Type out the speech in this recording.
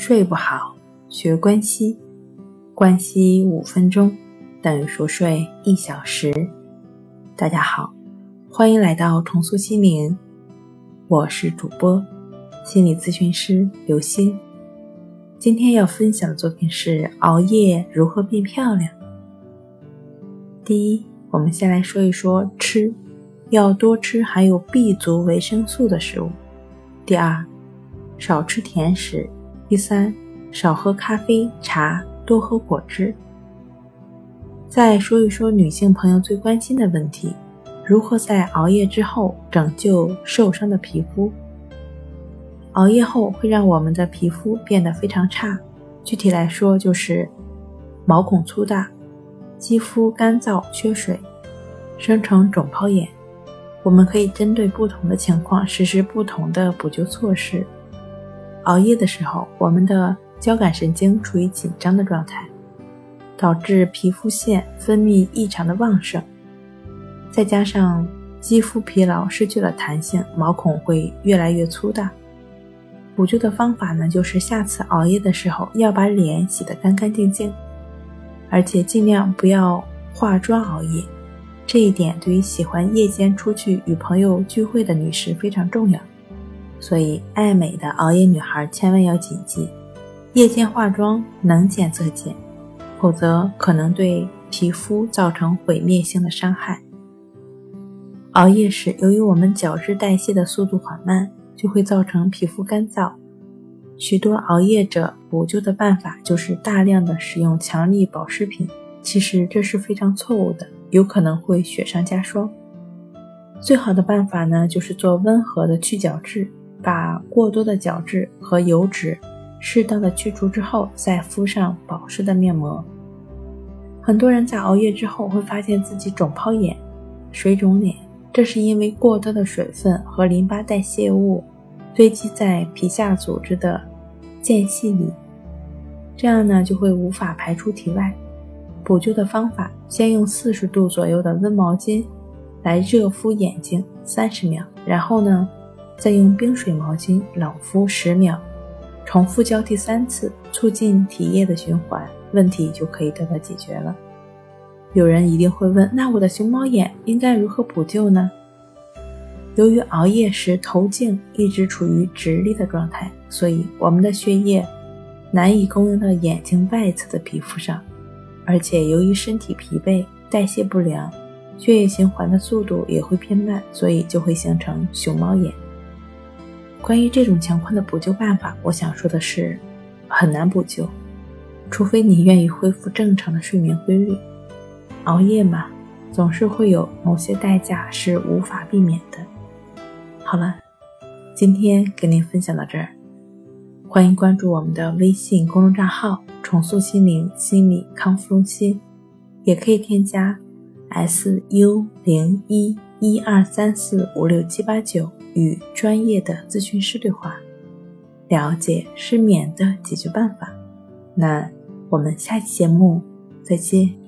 睡不好，学关西，关西五分钟等于熟睡一小时。大家好，欢迎来到重塑心灵，我是主播心理咨询师刘星。今天要分享的作品是熬夜如何变漂亮。第一，我们先来说一说吃，要多吃含有 B 族维生素的食物。第二，少吃甜食；第三，少喝咖啡、茶，多喝果汁。再说一说女性朋友最关心的问题：如何在熬夜之后拯救受伤的皮肤？熬夜后会让我们的皮肤变得非常差，具体来说就是毛孔粗大、肌肤干燥缺水、生成肿泡眼。我们可以针对不同的情况实施不同的补救措施。熬夜的时候，我们的交感神经处于紧张的状态，导致皮肤腺分泌异常的旺盛，再加上肌肤疲劳失去了弹性，毛孔会越来越粗大。补救的方法呢，就是下次熬夜的时候要把脸洗得干干净净，而且尽量不要化妆熬夜。这一点对于喜欢夜间出去与朋友聚会的女士非常重要，所以爱美的熬夜女孩千万要谨记：夜间化妆能减则减，否则可能对皮肤造成毁灭性的伤害。熬夜时，由于我们角质代谢的速度缓慢，就会造成皮肤干燥。许多熬夜者补救的办法就是大量的使用强力保湿品，其实这是非常错误的。有可能会雪上加霜。最好的办法呢，就是做温和的去角质，把过多的角质和油脂适当的去除之后，再敷上保湿的面膜。很多人在熬夜之后会发现自己肿泡眼、水肿脸，这是因为过多的水分和淋巴代谢物堆积在皮下组织的间隙里，这样呢就会无法排出体外。补救的方法：先用四十度左右的温毛巾来热敷眼睛三十秒，然后呢，再用冰水毛巾冷敷十秒，重复交替三次，促进体液的循环，问题就可以得到解决了。有人一定会问：那我的熊猫眼应该如何补救呢？由于熬夜时头颈一直处于直立的状态，所以我们的血液难以供应到眼睛外侧的皮肤上。而且由于身体疲惫、代谢不良，血液循环的速度也会偏慢，所以就会形成熊猫眼。关于这种情况的补救办法，我想说的是，很难补救，除非你愿意恢复正常的睡眠规律。熬夜嘛，总是会有某些代价是无法避免的。好了，今天跟您分享到这儿，欢迎关注我们的微信公众账号。重塑心灵心理康复中心，也可以添加 S U 零一一二三四五六七八九与专业的咨询师对话，了解失眠的解决办法。那我们下期节目再见。